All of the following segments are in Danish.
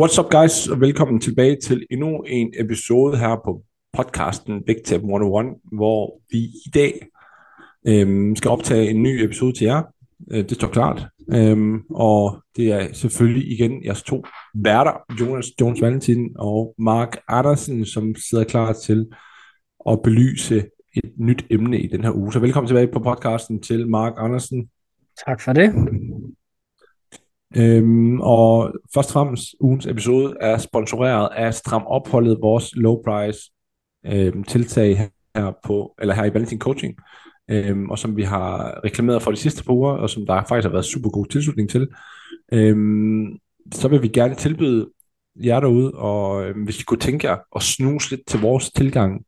What's up guys, og velkommen tilbage til endnu en episode her på podcasten Big Tap 101, hvor vi i dag øhm, skal optage en ny episode til jer. Øh, det står klart. Øhm, og det er selvfølgelig igen jeres to værter, Jonas Jones Valentin og Mark Andersen, som sidder klar til at belyse et nyt emne i den her uge. Så velkommen tilbage på podcasten til Mark Andersen. Tak for det. Øhm, og først og fremmest, ugens episode er sponsoreret af Stram Opholdet, vores low price øhm, tiltag her, på, eller her i Valentin Coaching, øhm, og som vi har reklameret for de sidste par uger, og som der faktisk har været super god tilslutning til. Øhm, så vil vi gerne tilbyde jer derude, og øhm, hvis I kunne tænke jer at snuse lidt til vores tilgang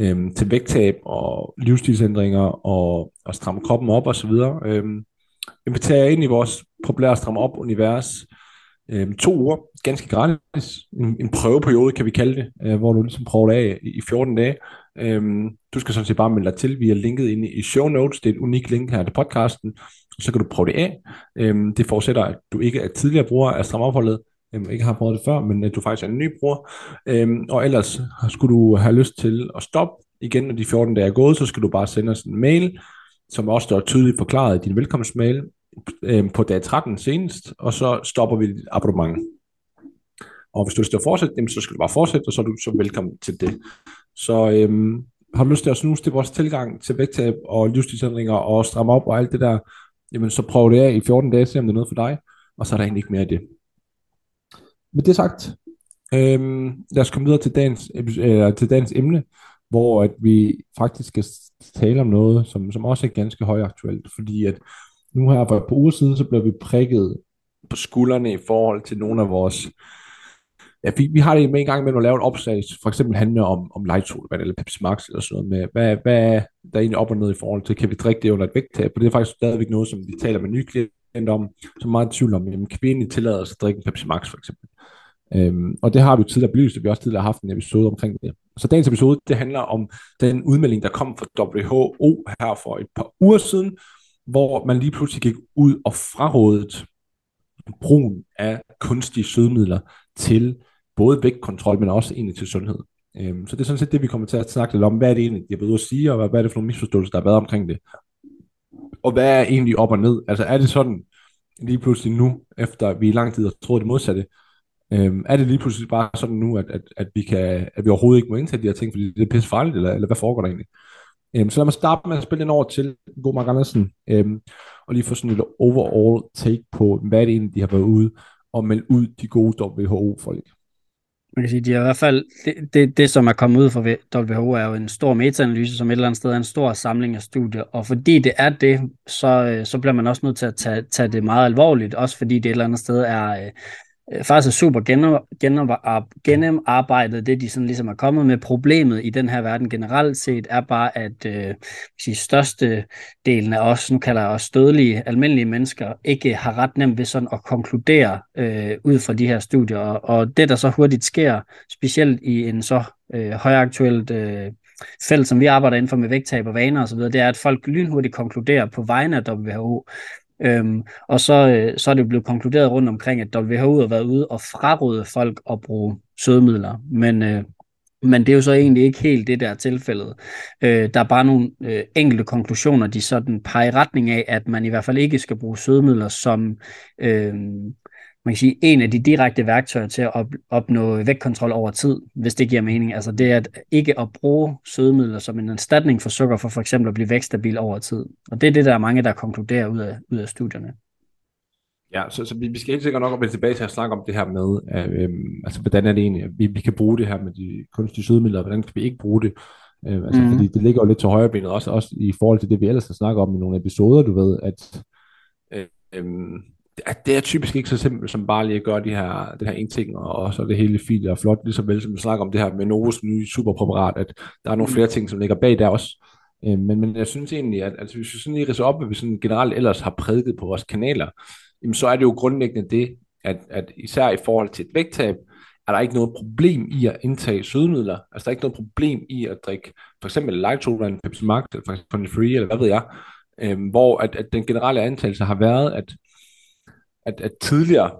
øhm, til vægttab og livsstilsændringer og, og stramme kroppen op osv., øhm, inviterer jer ind i vores populære Stram Op univers. Øh, to uger, ganske gratis. En, en prøveperiode, kan vi kalde det, øh, hvor du ligesom prøver det af i, i 14 dage. Øh, du skal sådan set bare melde dig til via linket inde i show notes. Det er et unikt link her til podcasten. Så kan du prøve det af. Øh, det forudsætter, at du ikke er tidligere bruger af Stram Opholdet, øhm, ikke har prøvet det før, men at du faktisk er en ny bruger. Øhm, og ellers skulle du have lyst til at stoppe igen, når de 14 dage er gået, så skal du bare sende os en mail, som også står tydeligt forklaret i din velkomstmail øh, på dag 13 senest, og så stopper vi dit abonnement. Og hvis du har lyst til at fortsætte, jamen, så skal du bare fortsætte, og så er du så velkommen til det. Så øhm, har du lyst til at snuse til vores tilgang til vægttab og livsstilsændringer og stramme op og alt det der, jamen så prøv det af i 14 dage, se om det er noget for dig, og så er der egentlig ikke mere af det. Med det sagt, øhm, lad os komme videre til dagens, øh, til dagens emne, hvor at vi faktisk skal tale om noget, som, som også er ganske højaktuelt, fordi at nu her for et par uger siden, så blev vi prikket på skuldrene i forhold til nogle af vores Ja, vi, vi har det med en gang med at lave et opslag, for eksempel handler om, om lightsolvand eller Pepsi Max eller sådan noget, med hvad, hvad er der egentlig op og ned i forhold til, kan vi drikke det under et vægttab? For det er faktisk stadigvæk noget, som vi taler med nye klienter om, som meget tvivl om, jamen, kan vi egentlig tillade os at drikke en Pepsi Max for eksempel? Øhm, og det har vi jo tidligere belyst, og vi har også tidligere haft en episode omkring det. Så dagens episode, det handler om den udmelding, der kom fra WHO her for et par uger siden, hvor man lige pludselig gik ud og frarådet brugen af kunstige sødemidler til både vægtkontrol, men også egentlig til sundhed. Øhm, så det er sådan set det, vi kommer til at snakke lidt om. Hvad er det egentlig, jeg ved at sige, og hvad er det for nogle misforståelser, der har været omkring det? Og hvad er egentlig op og ned? Altså er det sådan lige pludselig nu, efter vi i lang tid har troet det modsatte, øhm, er det lige pludselig bare sådan nu, at, at, at, vi kan, at vi overhovedet ikke må indtage de her ting, fordi det er pisse farligt, eller, eller hvad foregår der egentlig? Øhm, så lad mig starte med at spille den over til God Mark Andersen, øhm, og lige få sådan et overall take på, hvad det egentlig, de har været ude og melde ud de gode WHO-folk. Man kan sige, de har i hvert fald, det, det, det, som er kommet ud fra WHO, er jo en stor metaanalyse, som et eller andet sted er en stor samling af studier. Og fordi det er det, så, øh, så bliver man også nødt til at tage, tage det meget alvorligt, også fordi det et eller andet sted er, øh, øh, faktisk er super gennemarbejdet, det de sådan ligesom er kommet med. Problemet i den her verden generelt set er bare, at øh, sige, største delen af os, nu kalder jeg os dødelige, almindelige mennesker, ikke har ret nemt ved sådan at konkludere øh, ud fra de her studier. Og, og det, der så hurtigt sker, specielt i en så øh, højaktuelt øh, felt, som vi arbejder inden for med vægttab og vaner osv., det er, at folk lynhurtigt konkluderer på vegne af WHO, Øhm, og så, øh, så er det blevet konkluderet rundt omkring, at WHO har været ude og fraråde folk at bruge sødemidler. Men, øh, men det er jo så egentlig ikke helt det, der tilfælde. tilfældet. Øh, der er bare nogle øh, enkelte konklusioner, de sådan peger i retning af, at man i hvert fald ikke skal bruge sødemidler som øh, man kan sige, en af de direkte værktøjer til at opnå vægtkontrol over tid, hvis det giver mening. Altså det er at ikke at bruge sødemidler som en erstatning for sukker, for for eksempel at blive vækstabil over tid. Og det er det, der er mange, der konkluderer ud af, ud af studierne. Ja, så, så vi, vi skal helt sikkert nok vende tilbage til at snakke om det her med, øh, øhm, altså hvordan er det egentlig, at vi, vi kan bruge det her med de kunstige sødemidler, og hvordan kan vi ikke bruge det. Øh, altså, mm. Fordi det ligger jo lidt til højre benet, også, også i forhold til det, vi ellers har snakket om i nogle episoder, du ved, at øh, øh, at det er typisk ikke så simpelt som bare lige at gøre de her, den her ene ting, og så er det hele fint og flot, lige så vel som vi snakker om det her med Novos nye superpræparat, at der er nogle mm. flere ting, som ligger bag der også. Øh, men, men jeg synes egentlig, at altså, hvis vi sådan lige ridser op, hvad vi sådan generelt ellers har prædiket på vores kanaler, jamen, så er det jo grundlæggende det, at, at især i forhold til et vægttab, er der ikke noget problem i at indtage sødemidler. Altså der er ikke noget problem i at drikke for eksempel light soda, Pepsi Max, eller faktisk Free, eller hvad ved jeg. Øhm, hvor at, at den generelle antagelse har været, at, at, at tidligere,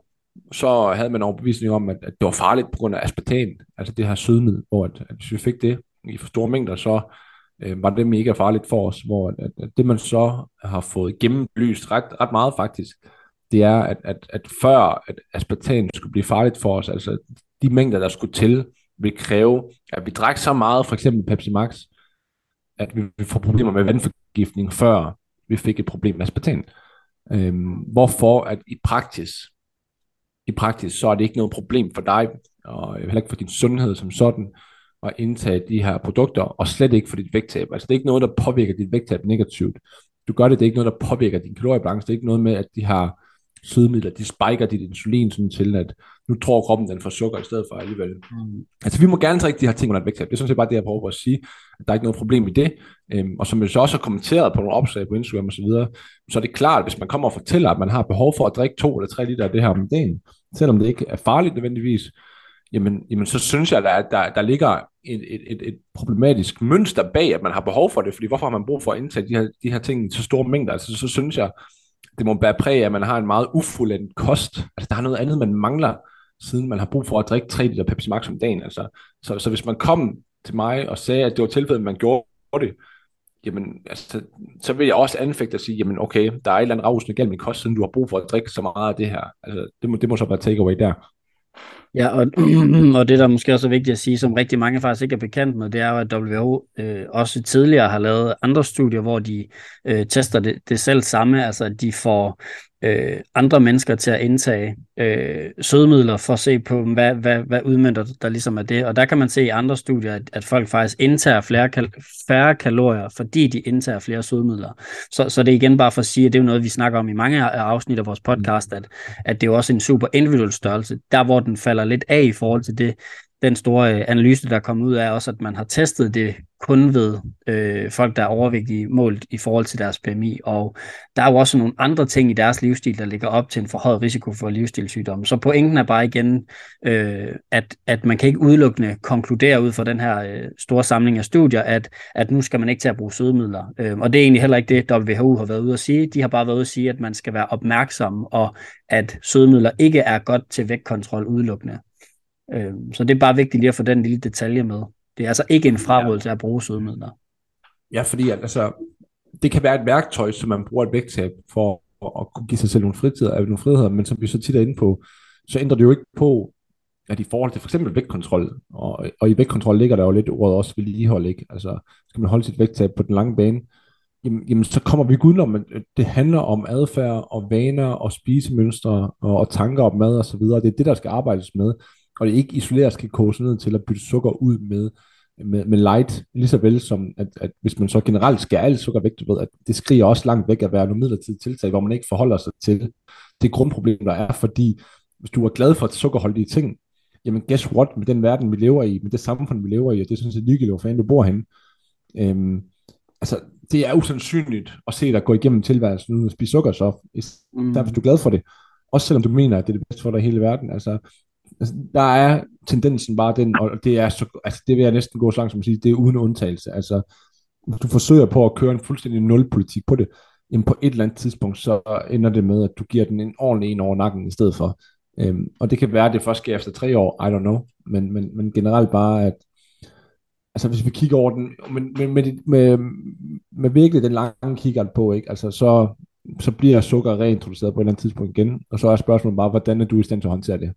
så havde man overbevisning om, at, at det var farligt på grund af aspartam, altså det her sødmiddel, hvor at, at hvis vi fik det i for store mængder, så øh, var det mega farligt for os, hvor at, at det man så har fået gennembelyst ret, ret meget faktisk, det er, at, at, at før at aspartam skulle blive farligt for os, altså de mængder, der skulle til, vil kræve, at vi drak så meget, for eksempel Pepsi Max, at vi får problemer med vandforgiftning, før vi fik et problem med aspartam. Øhm, hvorfor at i praksis, i praksis, så er det ikke noget problem for dig, og heller ikke for din sundhed som sådan, at indtage de her produkter, og slet ikke for dit vægttab. Altså det er ikke noget, der påvirker dit vægttab negativt. Du gør det, det er ikke noget, der påvirker din kaloriebalance. Det er ikke noget med, at de har sødemidler, de spiker dit insulin sådan til, at nu tror kroppen, den får sukker i stedet for alligevel. Mm. Altså vi må gerne trække de her ting under et vægttab. Det er sådan set bare det, jeg prøver at sige. At der er ikke noget problem i det. Øhm, og som jeg så også har kommenteret på nogle opslag på Instagram og så videre, så er det klart, at hvis man kommer og fortæller, at man har behov for at drikke to eller tre liter af det her om dagen, selvom det ikke er farligt nødvendigvis, jamen, jamen så synes jeg, at der, der, der ligger et, et, et, et problematisk mønster bag, at man har behov for det, fordi hvorfor har man brug for at indtage de her, de her ting i så store mængder? Altså så synes jeg, det må bære præg af, at man har en meget ufuldendt kost. Altså, der er noget andet, man mangler, siden man har brug for at drikke 3 liter Pepsi Max om dagen. Altså, så, så hvis man kom til mig og sagde, at det var tilfældet, at man gjorde det, jamen, altså, så vil jeg også anfægte at sige, jamen okay, der er et eller andet ravsende galt med kost, siden du har brug for at drikke så meget af det her. Altså, det må, det må så være takeaway der. Ja, og, og det der måske også er vigtigt at sige, som rigtig mange faktisk ikke er bekendt med, det er jo, at WHO øh, også tidligere har lavet andre studier, hvor de øh, tester det, det selv samme, altså at de får øh, andre mennesker til at indtage øh, sødemidler for at se på, hvad, hvad, hvad udmyndter der ligesom er det. Og der kan man se i andre studier, at, at folk faktisk indtager flere kal- færre kalorier, fordi de indtager flere sødemidler. Så, så det er igen bare for at sige, at det er noget, vi snakker om i mange afsnit af vores podcast, at, at det er jo også en super individuel størrelse. Der, hvor den falder lidt af i forhold til det, den store øh, analyse, der er kommet ud af, også at man har testet det kun ved øh, folk, der er overvægtige målt i forhold til deres BMI. Og der er jo også nogle andre ting i deres livsstil, der ligger op til en forhøjet risiko for livsstilssygdomme. Så pointen er bare igen, øh, at, at man kan ikke udelukkende konkludere ud fra den her øh, store samling af studier, at, at nu skal man ikke til at bruge sødemidler. Øh, og det er egentlig heller ikke det, WHO har været ude at sige. De har bare været ude at sige, at man skal være opmærksom, og at sødemidler ikke er godt til vægtkontrol udelukkende. Øh, så det er bare vigtigt lige at få den lille detalje med. Det er altså ikke en frarådelse at bruge sødemidler. Ja, fordi altså, det kan være et værktøj, som man bruger et vægttab for at kunne give sig selv nogle fritider, nogle friheder, men som vi så tit er inde på, så ændrer det jo ikke på, at i forhold til for eksempel vægtkontrol, og, og i vægtkontrol ligger der jo lidt ordet også vedligehold, ikke? Altså, skal man holde sit vægttab på den lange bane, jamen, jamen så kommer vi ikke udenom, at det handler om adfærd og vaner og spisemønstre og, og tanker om mad og så videre. Det er det, der skal arbejdes med og det ikke isoleret skal koges ned til at bytte sukker ud med, med, med light, lige så vel som, at, at hvis man så generelt skærer alt sukker væk, du ved, at det skriger også langt væk at være nogle midlertidige tiltag, hvor man ikke forholder sig til det grundproblem, der er, fordi hvis du er glad for sukkerholdige ting, jamen guess what, med den verden, vi lever i, med det samfund, vi lever i, og det er sådan set ligegyldigt, hvor fanden du bor henne, øhm, altså, det er usandsynligt at se dig gå igennem tilværelsen uden at spise sukker, så mm. der, hvis du er glad for det, også selvom du mener, at det er det bedste for dig i hele verden, altså, altså, der er tendensen bare den, og det er så, altså, det vil jeg næsten gå så langt som at sige, det er uden undtagelse. Altså, hvis du forsøger på at køre en fuldstændig nulpolitik på det, jamen på et eller andet tidspunkt, så ender det med, at du giver den en ordentlig en over nakken i stedet for. Øhm, og det kan være, at det først sker efter tre år, I don't know, men, men, men generelt bare, at altså hvis vi kigger over den, men, men med, med, med virkelig den lange kigger på, ikke? Altså, så, så bliver sukker reintroduceret på et eller andet tidspunkt igen, og så er spørgsmålet bare, hvordan er du i stand til at håndtere det?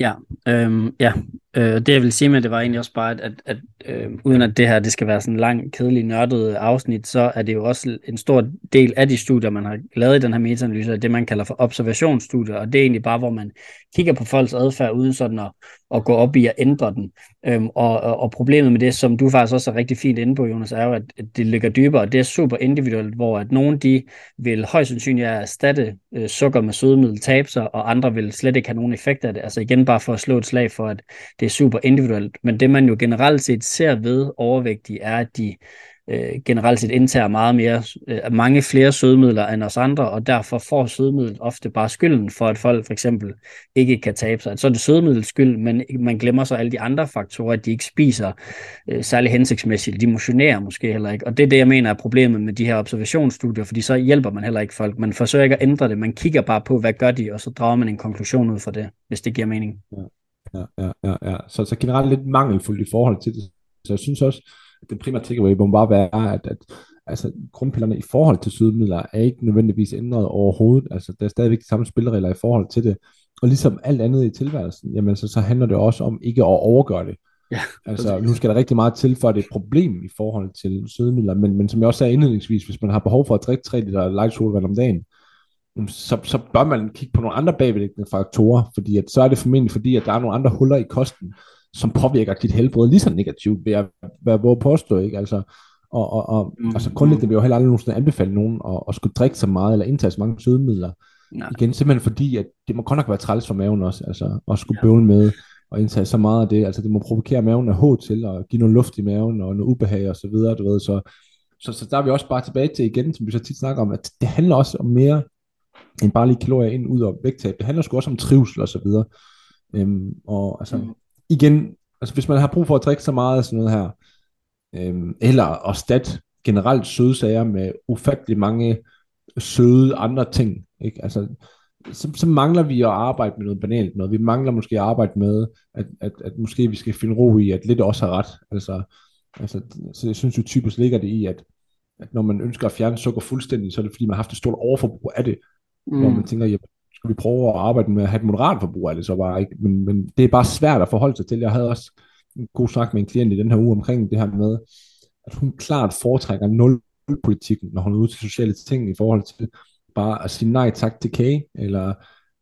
Ja, øhm, ja, Øh, det jeg vil sige med det var egentlig også bare, at, at, at øh, uden at det her det skal være sådan en lang, kedelig, nørdet afsnit, så er det jo også en stor del af de studier, man har lavet i den her metaanalyse, det man kalder for observationsstudier, og det er egentlig bare, hvor man kigger på folks adfærd uden sådan at, at gå op i at ændre den. Øhm, og, og, og problemet med det, som du faktisk også er rigtig fint inde på, Jonas, er jo, at det ligger dybere, og det er super individuelt, hvor at nogen de vil højst sandsynligt erstatte øh, sukker med sødemiddel, tabe sig, og andre vil slet ikke have nogen effekt af det. Altså igen bare for at slå et slag for, at det er super individuelt. Men det man jo generelt set ser ved overvægtige, er, at de øh, generelt set indtager meget mere, øh, mange flere sødemidler end os andre, og derfor får sødemidlet ofte bare skylden for, at folk for eksempel ikke kan tabe sig. Så er det sødemiddels skyld, men man glemmer så alle de andre faktorer, at de ikke spiser øh, særlig hensigtsmæssigt. De motionerer måske heller ikke. Og det er det, jeg mener er problemet med de her observationsstudier, fordi så hjælper man heller ikke folk. Man forsøger ikke at ændre det. Man kigger bare på, hvad gør de, og så drager man en konklusion ud fra det, hvis det giver mening. Ja, ja, ja. ja, ja. Så, så generelt lidt mangelfuldt i forhold til det. Så jeg synes også, den primære takeaway må bare være, at, at altså, grundpillerne i forhold til sødemidler er ikke nødvendigvis ændret overhovedet. Altså, der er stadigvæk de samme spilleregler i forhold til det. Og ligesom alt andet i tilværelsen, jamen, så, så handler det også om ikke at overgøre det. Ja, altså, nu skal der rigtig meget til, for at det er et problem i forhold til sødemidler, men, men som jeg også sagde indledningsvis, hvis man har behov for at drikke 3 liter light solvand om dagen, så, så bør man kigge på nogle andre bagvedliggende faktorer, fordi at, så er det formentlig fordi, at der er nogle andre huller i kosten, som påvirker dit helbred lige så negativt, vil jeg være at påstå, ikke? Altså, og, og, og mm. altså grundlæggende vil jeg jo heller aldrig nogensinde anbefale nogen at, at skulle drikke så meget, eller indtage så mange sødemidler. Nej. Igen, simpelthen fordi, at det må godt nok være træls for maven også, altså at skulle ja. bøvle med og indtage så meget af det, altså det må provokere maven af hårdt til, og give noget luft i maven, og noget ubehag og så videre, du ved, så, så, så der er vi også bare tilbage til igen, som vi så tit snakker om, at det handler også om mere, end bare lige kalorier ind, ud og vægttab, det handler sgu også om trivsel og så videre, øhm, og altså, mm igen, altså hvis man har brug for at drikke så meget af sådan noget her, øhm, eller at stat generelt søde sager med ufattelig mange søde andre ting, ikke? Altså, så, så mangler vi at arbejde med noget banalt noget. Vi mangler måske at arbejde med, at, at, at måske vi skal finde ro i, at lidt også har ret. Altså, altså, så jeg synes jo typisk ligger det i, at, at når man ønsker at fjerne sukker fuldstændig, så er det fordi, man har haft et stort overforbrug af det. Mm. Når man tænker, jamen, skal vi prøve at arbejde med at have et moderat forbrug af det så bare ikke. Men, men det er bare svært at forholde sig til. Jeg havde også en god snak med en klient i den her uge omkring det her med, at hun klart foretrækker nul-politikken, når hun er ude til sociale ting i forhold til bare at sige nej tak til kage, eller,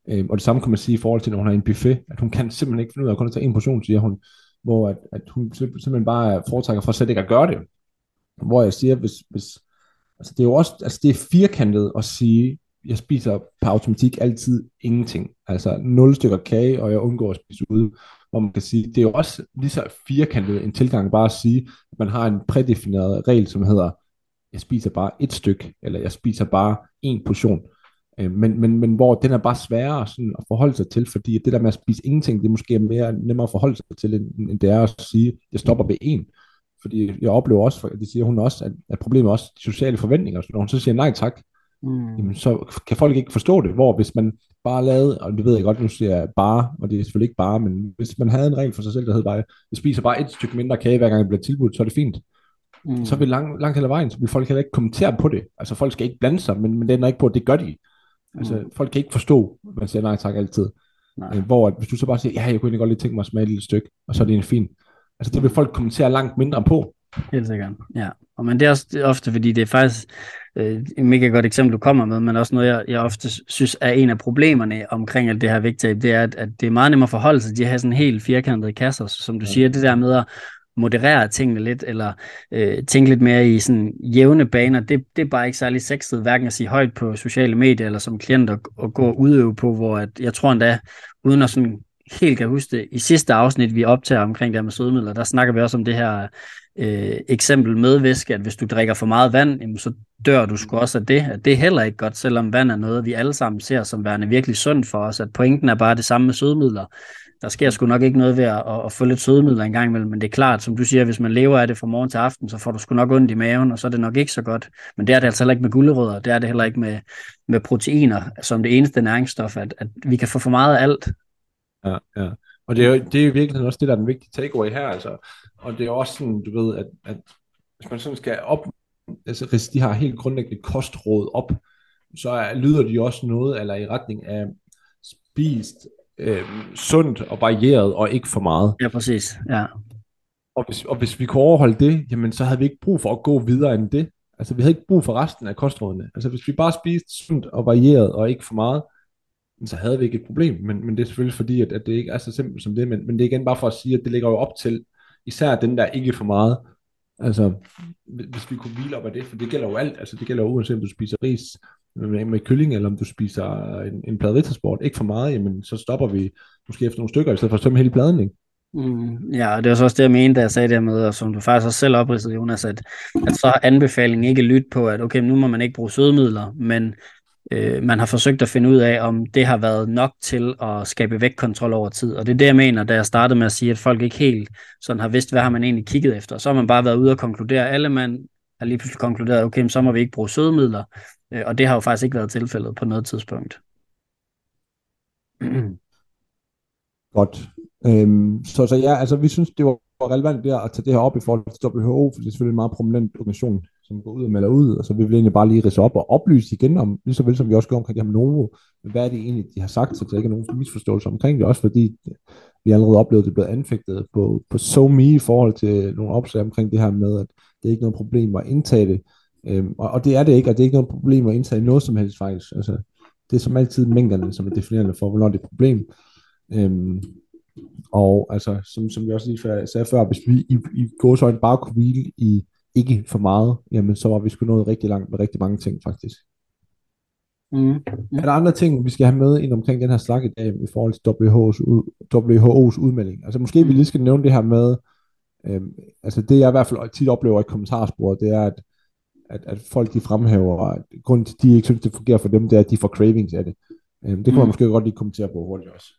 øh, og det samme kan man sige i forhold til, når hun har en buffet, at hun kan simpelthen ikke finde ud af at kun tage en portion, siger hun, hvor at, at hun simpelthen bare foretrækker for slet ikke at gøre det. Hvor jeg siger, hvis, hvis altså det er jo også, altså det er firkantet at sige, jeg spiser på automatik altid ingenting. Altså nul stykker kage, og jeg undgår at spise ude. Hvor man kan sige, det er jo også lige så firkantet en tilgang bare at sige, at man har en prædefineret regel, som hedder, jeg spiser bare et stykke, eller jeg spiser bare en portion. Øh, men, men, men hvor den er bare sværere sådan at forholde sig til, fordi det der med at spise ingenting, det er måske mere nemmere at forholde sig til, end, end det er at sige, at jeg stopper ved en. Fordi jeg oplever også, det siger hun også, at, at problemet er også de sociale forventninger. Så når hun så siger nej tak, mm. jamen, så kan folk ikke forstå det. Hvor hvis man bare lavede, og det ved jeg godt, nu siger jeg bare, og det er selvfølgelig ikke bare, men hvis man havde en regel for sig selv, der hed bare, jeg spiser bare et stykke mindre kage, hver gang det bliver tilbudt, så er det fint. Mm. Så vil langt, langt hele vejen, så vil folk heller ikke kommentere på det. Altså folk skal ikke blande sig, men, men det er ikke på, at det gør de. Altså mm. folk kan ikke forstå, at man siger nej tak altid. Nej. Øh, hvor at, hvis du så bare siger, ja, jeg kunne egentlig godt lige tænke mig at smage et lille stykke, og så er det en fin. Altså det vil folk kommentere langt mindre på. Helt sikkert, ja. Og men det er også det er ofte, fordi det er faktisk øh, et mega godt eksempel, du kommer med, men også noget, jeg, jeg ofte synes er en af problemerne omkring alt det her vægttab, det er, at, at det er meget nemmere at forholde sig til de her sådan helt firkantede kasser, som du ja. siger, det der med at moderere tingene lidt, eller øh, tænke lidt mere i sådan jævne baner, det, det er bare ikke særlig sexet, hverken at sige højt på sociale medier, eller som klient at, at gå og udøve på, hvor at, jeg tror endda, uden at sådan helt kan huske det, i sidste afsnit, vi optager omkring det her med sødemidler, der snakker vi også om det her øh, eksempel med væske, at hvis du drikker for meget vand, jamen, så dør du sgu også af det. At det er heller ikke godt, selvom vand er noget, vi alle sammen ser som værende virkelig sundt for os. At pointen er bare det samme med sødemidler. Der sker sgu nok ikke noget ved at, at, at få lidt sødemidler en gang imellem, men det er klart, som du siger, hvis man lever af det fra morgen til aften, så får du sgu nok ondt i maven, og så er det nok ikke så godt. Men det er det altså heller ikke med gulerødder, det er det heller ikke med, med proteiner, som det eneste næringsstof, at, at vi kan få for meget af alt. Ja, ja. Og det er jo, det er jo virkelig også det, der er den vigtige takeaway her, altså. Og det er også sådan, du ved, at, at hvis man sådan skal op, altså hvis de har helt grundlæggende kostråd op, så er, lyder de også noget, eller i retning af spist øh, sundt og varieret, og ikke for meget. Ja, præcis. Ja. Og hvis, og hvis vi kunne overholde det, jamen så havde vi ikke brug for at gå videre end det. Altså vi havde ikke brug for resten af kostrådene. Altså hvis vi bare spiste sundt og varieret og ikke for meget, så havde vi ikke et problem. Men, men det er selvfølgelig fordi, at, at det ikke er så simpelt som det. Men, men det er igen bare for at sige, at det ligger jo op til, især den der ikke for meget. Altså, hvis vi kunne hvile op af det, for det gælder jo alt. Altså det gælder jo uanset om du spiser ris med, med kylling, eller om du spiser en, en plade rittersport. Ikke for meget, jamen så stopper vi måske efter nogle stykker, i stedet for at tømme hele pladen, ikke? Mm, ja, og det var så også det, jeg mente, da jeg sagde det med, og som du faktisk også selv opridsede, Jonas, at, at så har anbefalingen ikke lyttet på, at okay, nu må man ikke bruge sødemidler, men øh, man har forsøgt at finde ud af, om det har været nok til at skabe vægtkontrol over tid. Og det er det, jeg mener, da jeg startede med at sige, at folk ikke helt sådan har vidst, hvad har man egentlig kigget efter. Så har man bare været ude og konkludere, alle man har lige pludselig konkluderet, okay, så må vi ikke bruge sødemidler. Øh, og det har jo faktisk ikke været tilfældet på noget tidspunkt. Godt. Øhm, så, så ja, altså vi synes, det var relevant der at tage det her op i forhold til WHO, for det er selvfølgelig en meget prominent organisation, som går ud og melder ud, og så vi egentlig bare lige rise op og oplyse igen om, lige så vel som vi også gør omkring det her med Novo, hvad er det egentlig, de har sagt, så der ikke er nogen misforståelse omkring det, også fordi vi allerede oplevede, at det blev anfægtet på, på so me i forhold til nogle opslag omkring det her med, at det er ikke noget problem at indtage det, øhm, og, og det er det ikke, og det er ikke noget problem at indtage noget som helst faktisk, altså det er som altid mængderne, som er definerende for, hvornår det er et problem, øhm, og altså, som, som vi også lige sagde før, hvis vi i, i gåsøjne bare kunne hvile i ikke for meget, jamen så var vi sgu nået rigtig langt med rigtig mange ting faktisk. Mm. Mm. Er der andre ting, vi skal have med ind omkring den her snak i dag i forhold til WHO's, ud, WHO's udmelding? Altså måske vi lige skal nævne det her med, øhm, altså det jeg i hvert fald tit oplever i kommentarsporet, det er, at, at, at folk de fremhæver, at grunden til, at de ikke synes, det fungerer for dem, det er, at de får cravings af det. Øhm, det kan man mm. måske godt lige kommentere på hurtigt også.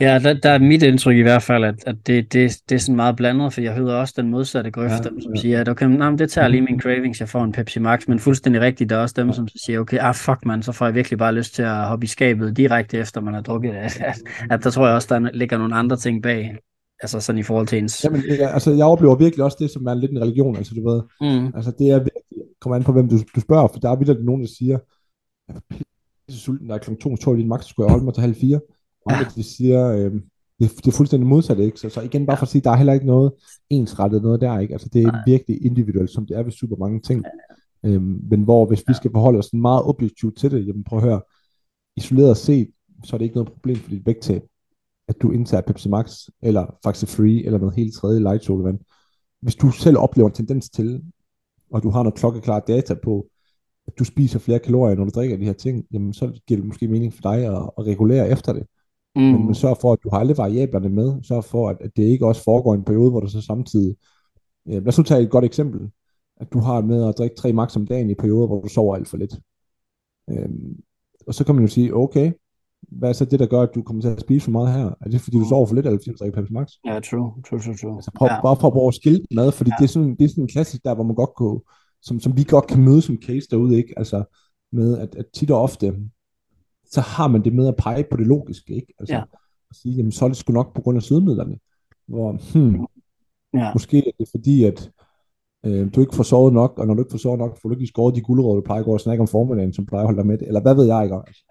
Ja, der, der er mit indtryk i hvert fald, at, at det, det, det er sådan meget blandet, for jeg hører også den modsatte grøft, ja, dem, som ja. siger, at okay, nej, det tager lige min cravings, jeg får en Pepsi Max, men fuldstændig rigtigt, der er også dem, som siger, okay, ah fuck man, så får jeg virkelig bare lyst til at hoppe i skabet direkte efter man har drukket det. At, at der tror jeg også, der ligger nogle andre ting bag, altså sådan i forhold til ens... Jamen, ja, altså jeg oplever virkelig også det, som er lidt en religion, altså du ved, mm. altså det er virkelig, kommer an på hvem du, du spørger, for der er virkelig nogen, der siger, jeg er sulten, der er kl. 2, din max, skulle jeg holde mig til halv fire, Ja. de siger, øh, det, det er fuldstændig modsat, ikke? Så, så igen, bare for at sige, der er heller ikke noget ensrettet noget der, ikke? Altså det er Nej. virkelig individuelt, som det er ved super mange ting. Ja. Øhm, men hvor hvis vi skal forholde os meget objektivt til det, jamen prøv at høre, isoleret set, så er det ikke noget problem for dit vægttab, at du indtager Pepsi Max, eller Faxe Free, eller noget helt tredje light sodavand. Hvis du selv oplever en tendens til, og du har noget klokkeklart data på, at du spiser flere kalorier, når du drikker de her ting, jamen så giver det måske mening for dig at, at regulere efter det. Mm. Men, men sørg for, at du har alle variablerne med. Sørg for, at, at det ikke også foregår en periode, hvor du så samtidig... Øh, lad os nu tage et godt eksempel. At du har med at drikke tre max om dagen i perioder, hvor du sover alt for lidt. Øhm, og så kan man jo sige, okay, hvad er så det, der gør, at du kommer til at spise for meget her? Er det, fordi du mm. sover for lidt, eller fordi du drikker Pepsi Max? Ja, true, true, true, true. Altså, prøv, ja. Bare for at prøve at skille mad, fordi ja. det, er sådan, det er sådan en klassisk der, hvor man godt kan, som, som vi godt kan møde som case derude, ikke? Altså, med at, at tit og ofte, så har man det med at pege på det logiske, ikke? Altså, ja. at sige, jamen så er det sgu nok på grund af sødemidlerne. Hvor, hmm, ja. måske er det fordi, at øh, du ikke får sovet nok, og når du ikke får sovet nok, får du ikke skåret de guldråd, du plejer at gå og snakke om formiddagen, som plejer at holde dig med, eller hvad ved jeg ikke? Altså.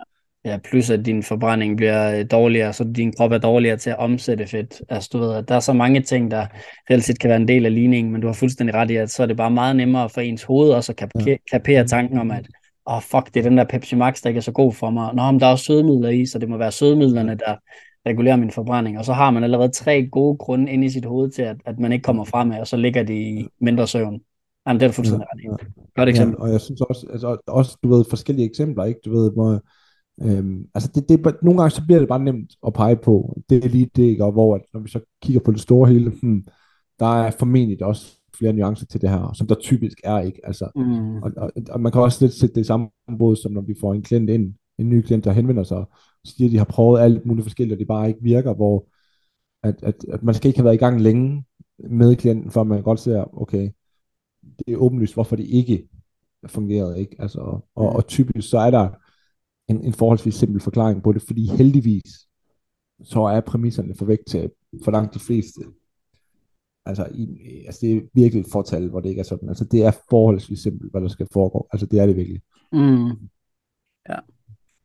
Ja, plus at din forbrænding bliver øh, dårligere, så din krop er dårligere til at omsætte fedt. Altså du ved, at der er så mange ting, der reelt set kan være en del af ligningen, men du har fuldstændig ret i, at så er det bare meget nemmere for ens hoved også at kapere, kapere tanken om, at åh oh, fuck, det er den der Pepsi Max, der ikke er så god for mig. Nå, men der er også sødemidler i, så det må være sødemidlerne, der regulerer min forbrænding. Og så har man allerede tre gode grunde inde i sit hoved til, at, at man ikke kommer frem af, og så ligger det i mindre søvn. Jamen, det er du fuldstændig ja, ret i. Godt eksempel. Ja, og jeg synes også, altså, også, du ved, forskellige eksempler, ikke? Du ved, hvor, øhm, altså det, det, nogle gange så bliver det bare nemt at pege på. Det er lige det, ikke? Og hvor, at, når vi så kigger på det store hele, hmm, der er formentlig også flere nuancer til det her, som der typisk er, ikke? Altså, mm. og, og, og, man kan også lidt sætte det i samme båd, som når vi får en klient ind, en ny klient, der henvender sig, og siger, at de har prøvet alt muligt forskelligt, og de bare ikke virker, hvor at, at, at man skal ikke have været i gang længe med klienten, før man godt ser, okay, det er åbenlyst, hvorfor det ikke fungerede, ikke? Altså, og, og typisk så er der en, en forholdsvis simpel forklaring på det, fordi heldigvis, så er præmisserne for vægttab for langt de fleste Altså, i, altså det er virkelig et fortal, hvor det ikke er sådan. Altså det er forholdsvis simpelt, hvad der skal foregå. Altså det er det virkelig. Mm. Ja,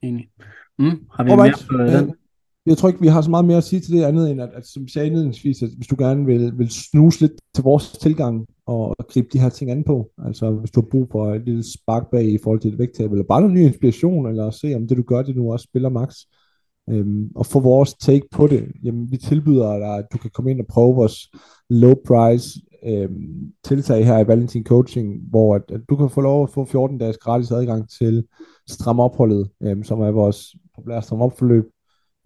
enig. Mm. Har vi Alright. mere på den? jeg tror ikke, vi har så meget mere at sige til det andet, end at, at som jeg sagde indledningsvis, at hvis du gerne vil, vil snuse lidt til vores tilgang og, og gribe de her ting an på, altså hvis du har brug for et lille spark bag i forhold til et vægttab, eller bare noget ny inspiration, eller se om det du gør, det nu også spiller max, øhm, og få vores take på det, jamen vi tilbyder dig, at du kan komme ind og prøve vores low price øhm, tiltag her i Valentin Coaching, hvor at, at du kan få lov at få 14 dages gratis adgang til Stram Opholdet, øhm, som er vores populære Stram Opforløb,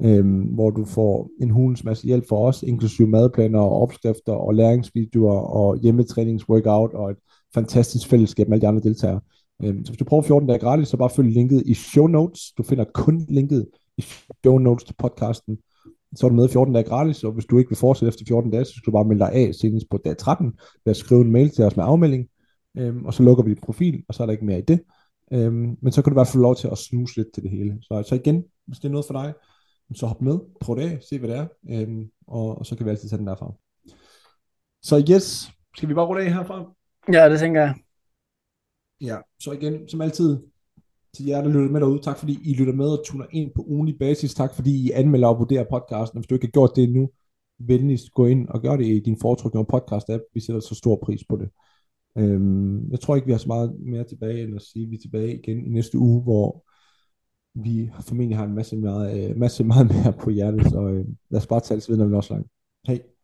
øhm, hvor du får en hulens masse hjælp for os, inklusive madplaner og opskrifter og læringsvideoer og hjemmetræningsworkout og et fantastisk fællesskab med alle de andre deltagere. Øhm, så hvis du prøver 14 dage gratis, så bare følg linket i show notes. Du finder kun linket i show notes til podcasten. Så er du med 14 dage gratis, og hvis du ikke vil fortsætte efter 14 dage, så skal du bare melde dig af senest på dag 13 ved at skrive en mail til os med afmelding, øhm, og så lukker vi dit profil, og så er der ikke mere i det. Øhm, men så kan du i hvert fald få lov til at snuse lidt til det hele. Så, så igen, hvis det er noget for dig, så hop med, prøv det af, se hvad det er, øhm, og, og så kan vi altid tage den derfra. Så yes, skal vi bare rulle af herfra? Ja, det tænker jeg. Ja, så igen, som altid, til jer, der lytter med derude, tak fordi I lytter med og tuner ind på ugenlig basis. Tak fordi I anmelder og vurderer podcasten. Hvis du ikke har gjort det endnu, venligst gå ind og gør det i din foretrukne podcast-app. Vi sætter så stor pris på det. Øhm, jeg tror ikke, vi har så meget mere tilbage, end at sige, at vi er tilbage igen i næste uge, hvor vi formentlig har en masse, meget, øh, masse meget mere på hjertet, så øh, lad os bare tale videre, når vi når langt. Hej.